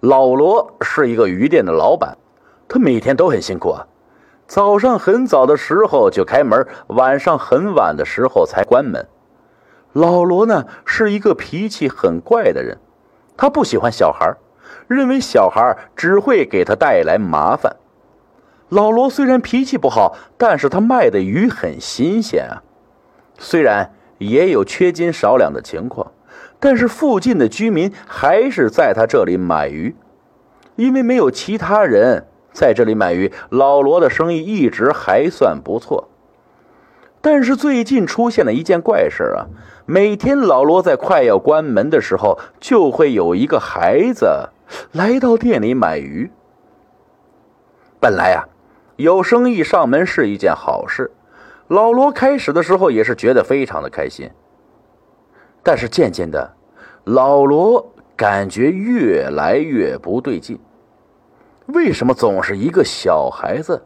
老罗是一个鱼店的老板，他每天都很辛苦啊，早上很早的时候就开门，晚上很晚的时候才关门。老罗呢是一个脾气很怪的人，他不喜欢小孩，认为小孩只会给他带来麻烦。老罗虽然脾气不好，但是他卖的鱼很新鲜啊，虽然也有缺斤少两的情况。但是附近的居民还是在他这里买鱼，因为没有其他人在这里买鱼，老罗的生意一直还算不错。但是最近出现了一件怪事啊！每天老罗在快要关门的时候，就会有一个孩子来到店里买鱼。本来呀，有生意上门是一件好事，老罗开始的时候也是觉得非常的开心。但是渐渐的，老罗感觉越来越不对劲。为什么总是一个小孩子，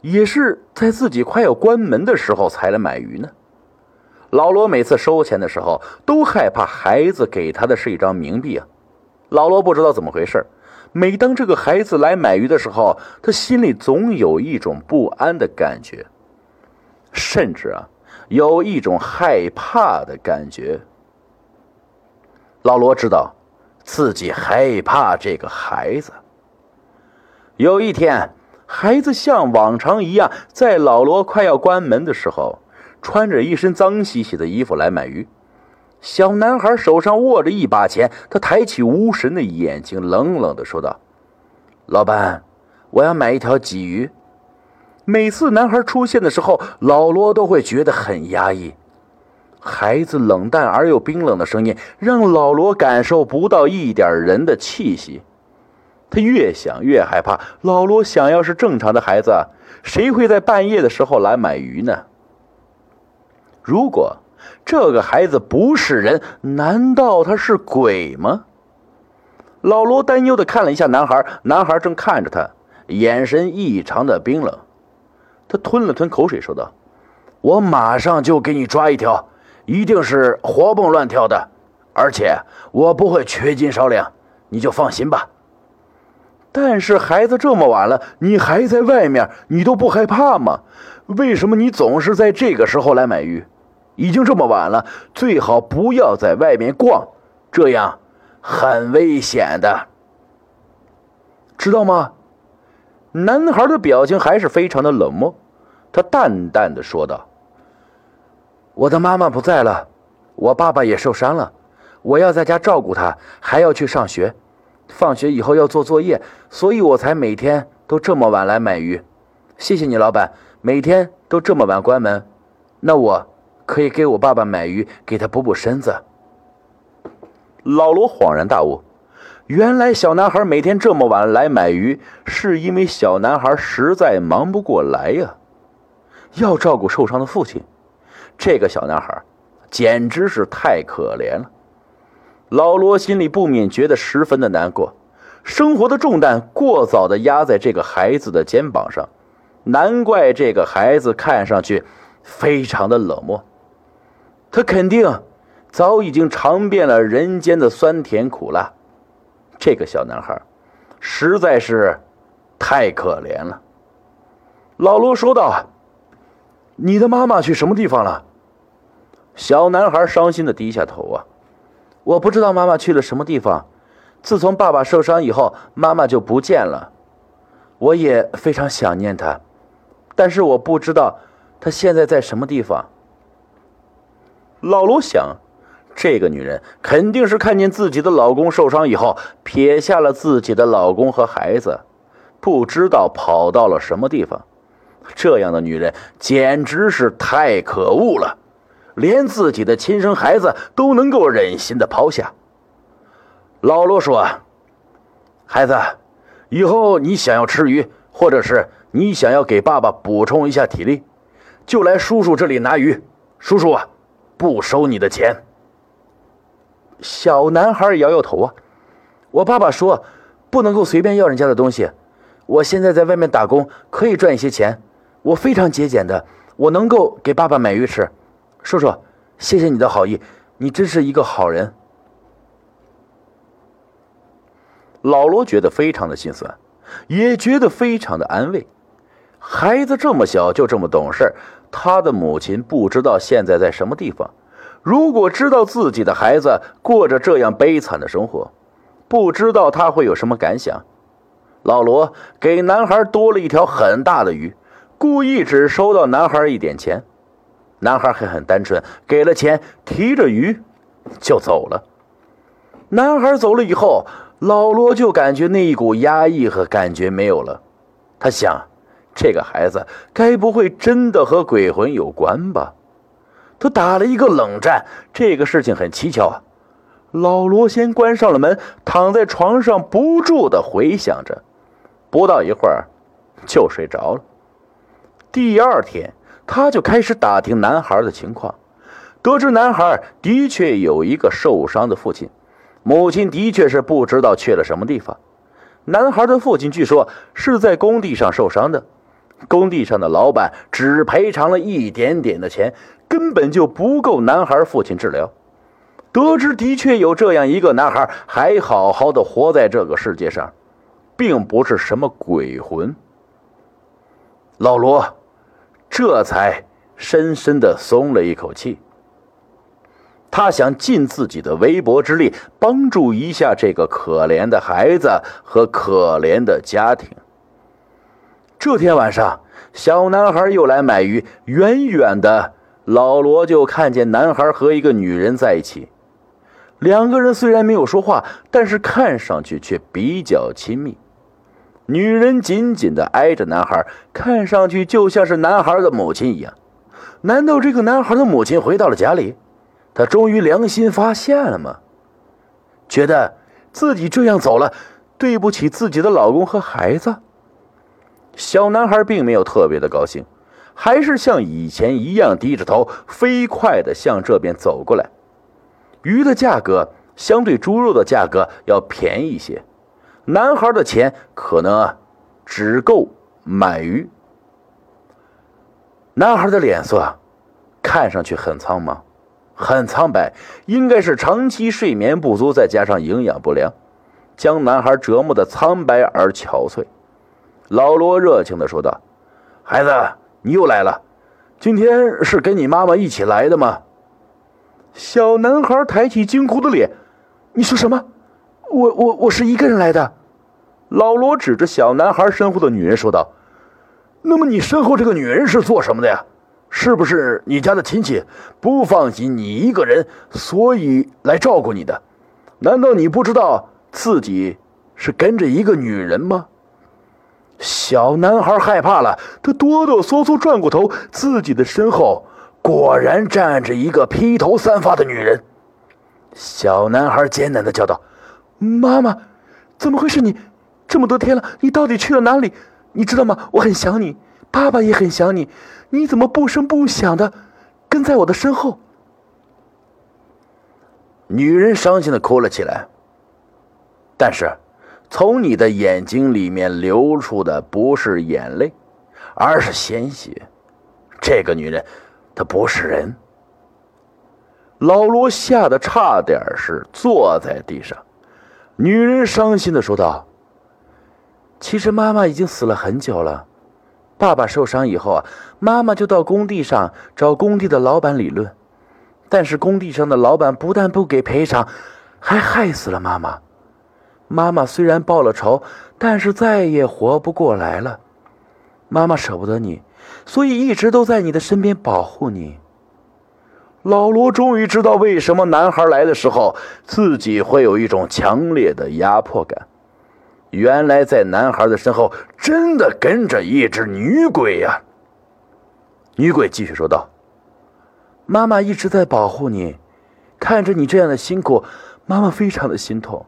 也是在自己快要关门的时候才来买鱼呢？老罗每次收钱的时候，都害怕孩子给他的是一张冥币啊！老罗不知道怎么回事，每当这个孩子来买鱼的时候，他心里总有一种不安的感觉，甚至啊，有一种害怕的感觉。老罗知道，自己害怕这个孩子。有一天，孩子像往常一样，在老罗快要关门的时候，穿着一身脏兮兮的衣服来买鱼。小男孩手上握着一把钱，他抬起无神的眼睛，冷冷的说道：“老板，我要买一条鲫鱼。”每次男孩出现的时候，老罗都会觉得很压抑。孩子冷淡而又冰冷的声音，让老罗感受不到一点人的气息。他越想越害怕。老罗想要是正常的孩子，谁会在半夜的时候来买鱼呢？如果这个孩子不是人，难道他是鬼吗？老罗担忧的看了一下男孩，男孩正看着他，眼神异常的冰冷。他吞了吞口水，说道：“我马上就给你抓一条。”一定是活蹦乱跳的，而且我不会缺斤少两，你就放心吧。但是孩子这么晚了，你还在外面，你都不害怕吗？为什么你总是在这个时候来买鱼？已经这么晚了，最好不要在外面逛，这样很危险的，知道吗？男孩的表情还是非常的冷漠，他淡淡的说道。我的妈妈不在了，我爸爸也受伤了，我要在家照顾他，还要去上学，放学以后要做作业，所以我才每天都这么晚来买鱼。谢谢你，老板，每天都这么晚关门，那我可以给我爸爸买鱼，给他补补身子。老罗恍然大悟，原来小男孩每天这么晚来买鱼，是因为小男孩实在忙不过来呀，要照顾受伤的父亲。这个小男孩简直是太可怜了，老罗心里不免觉得十分的难过。生活的重担过早的压在这个孩子的肩膀上，难怪这个孩子看上去非常的冷漠。他肯定早已经尝遍了人间的酸甜苦辣。这个小男孩实在是太可怜了。老罗说道：“你的妈妈去什么地方了？”小男孩伤心的低下头啊，我不知道妈妈去了什么地方。自从爸爸受伤以后，妈妈就不见了。我也非常想念她，但是我不知道她现在在什么地方。老罗想，这个女人肯定是看见自己的老公受伤以后，撇下了自己的老公和孩子，不知道跑到了什么地方。这样的女人简直是太可恶了。连自己的亲生孩子都能够忍心的抛下。老罗说：“孩子，以后你想要吃鱼，或者是你想要给爸爸补充一下体力，就来叔叔这里拿鱼。叔叔啊，不收你的钱。”小男孩摇摇头啊，我爸爸说不能够随便要人家的东西。我现在在外面打工，可以赚一些钱。我非常节俭的，我能够给爸爸买鱼吃。叔叔，谢谢你的好意，你真是一个好人。老罗觉得非常的心酸，也觉得非常的安慰。孩子这么小就这么懂事，他的母亲不知道现在在什么地方。如果知道自己的孩子过着这样悲惨的生活，不知道他会有什么感想。老罗给男孩多了一条很大的鱼，故意只收到男孩一点钱。男孩还很单纯，给了钱，提着鱼就走了。男孩走了以后，老罗就感觉那一股压抑和感觉没有了。他想，这个孩子该不会真的和鬼魂有关吧？他打了一个冷战，这个事情很蹊跷啊。老罗先关上了门，躺在床上不住的回想着，不到一会儿就睡着了。第二天，他就开始打听男孩的情况，得知男孩的确有一个受伤的父亲，母亲的确是不知道去了什么地方。男孩的父亲据说是在工地上受伤的。工地上的老板只赔偿了一点点的钱，根本就不够男孩父亲治疗。得知的确有这样一个男孩还好好的活在这个世界上，并不是什么鬼魂。老罗这才深深的松了一口气。他想尽自己的微薄之力帮助一下这个可怜的孩子和可怜的家庭。这天晚上，小男孩又来买鱼。远远的，老罗就看见男孩和一个女人在一起。两个人虽然没有说话，但是看上去却比较亲密。女人紧紧的挨着男孩，看上去就像是男孩的母亲一样。难道这个男孩的母亲回到了家里？她终于良心发现了吗？觉得自己这样走了，对不起自己的老公和孩子。小男孩并没有特别的高兴，还是像以前一样低着头，飞快的向这边走过来。鱼的价格相对猪肉的价格要便宜一些，男孩的钱可能只够买鱼。男孩的脸色看上去很苍茫，很苍白，应该是长期睡眠不足，再加上营养不良，将男孩折磨的苍白而憔悴。老罗热情的说道：“孩子，你又来了，今天是跟你妈妈一起来的吗？”小男孩抬起惊恐的脸：“你说什么？我我我是一个人来的。”老罗指着小男孩身后的女人说道：“那么你身后这个女人是做什么的呀？是不是你家的亲戚不放心你一个人，所以来照顾你的？难道你不知道自己是跟着一个女人吗？”小男孩害怕了，他哆哆嗦嗦转过头，自己的身后果然站着一个披头散发的女人。小男孩艰难的叫道：“妈妈，怎么会是你？这么多天了，你到底去了哪里？你知道吗？我很想你，爸爸也很想你。你怎么不声不响的跟在我的身后？”女人伤心的哭了起来，但是。从你的眼睛里面流出的不是眼泪，而是鲜血。这个女人，她不是人。老罗吓得差点是坐在地上。女人伤心的说道：“其实妈妈已经死了很久了。爸爸受伤以后啊，妈妈就到工地上找工地的老板理论，但是工地上的老板不但不给赔偿，还害死了妈妈。”妈妈虽然报了仇，但是再也活不过来了。妈妈舍不得你，所以一直都在你的身边保护你。老罗终于知道为什么男孩来的时候自己会有一种强烈的压迫感。原来在男孩的身后真的跟着一只女鬼呀！女鬼继续说道：“妈妈一直在保护你，看着你这样的辛苦，妈妈非常的心痛。”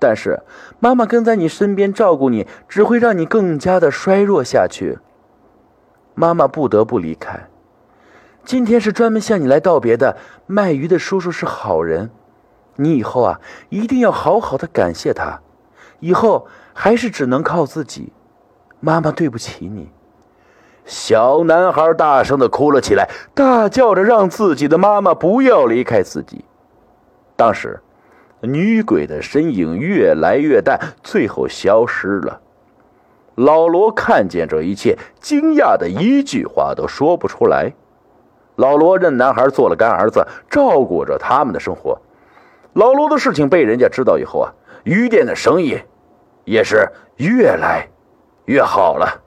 但是，妈妈跟在你身边照顾你，只会让你更加的衰弱下去。妈妈不得不离开。今天是专门向你来道别的。卖鱼的叔叔是好人，你以后啊一定要好好的感谢他。以后还是只能靠自己。妈妈对不起你。小男孩大声的哭了起来，大叫着让自己的妈妈不要离开自己。当时。女鬼的身影越来越淡，最后消失了。老罗看见这一切，惊讶的一句话都说不出来。老罗认男孩做了干儿子，照顾着他们的生活。老罗的事情被人家知道以后啊，鱼店的生意也是越来越好了。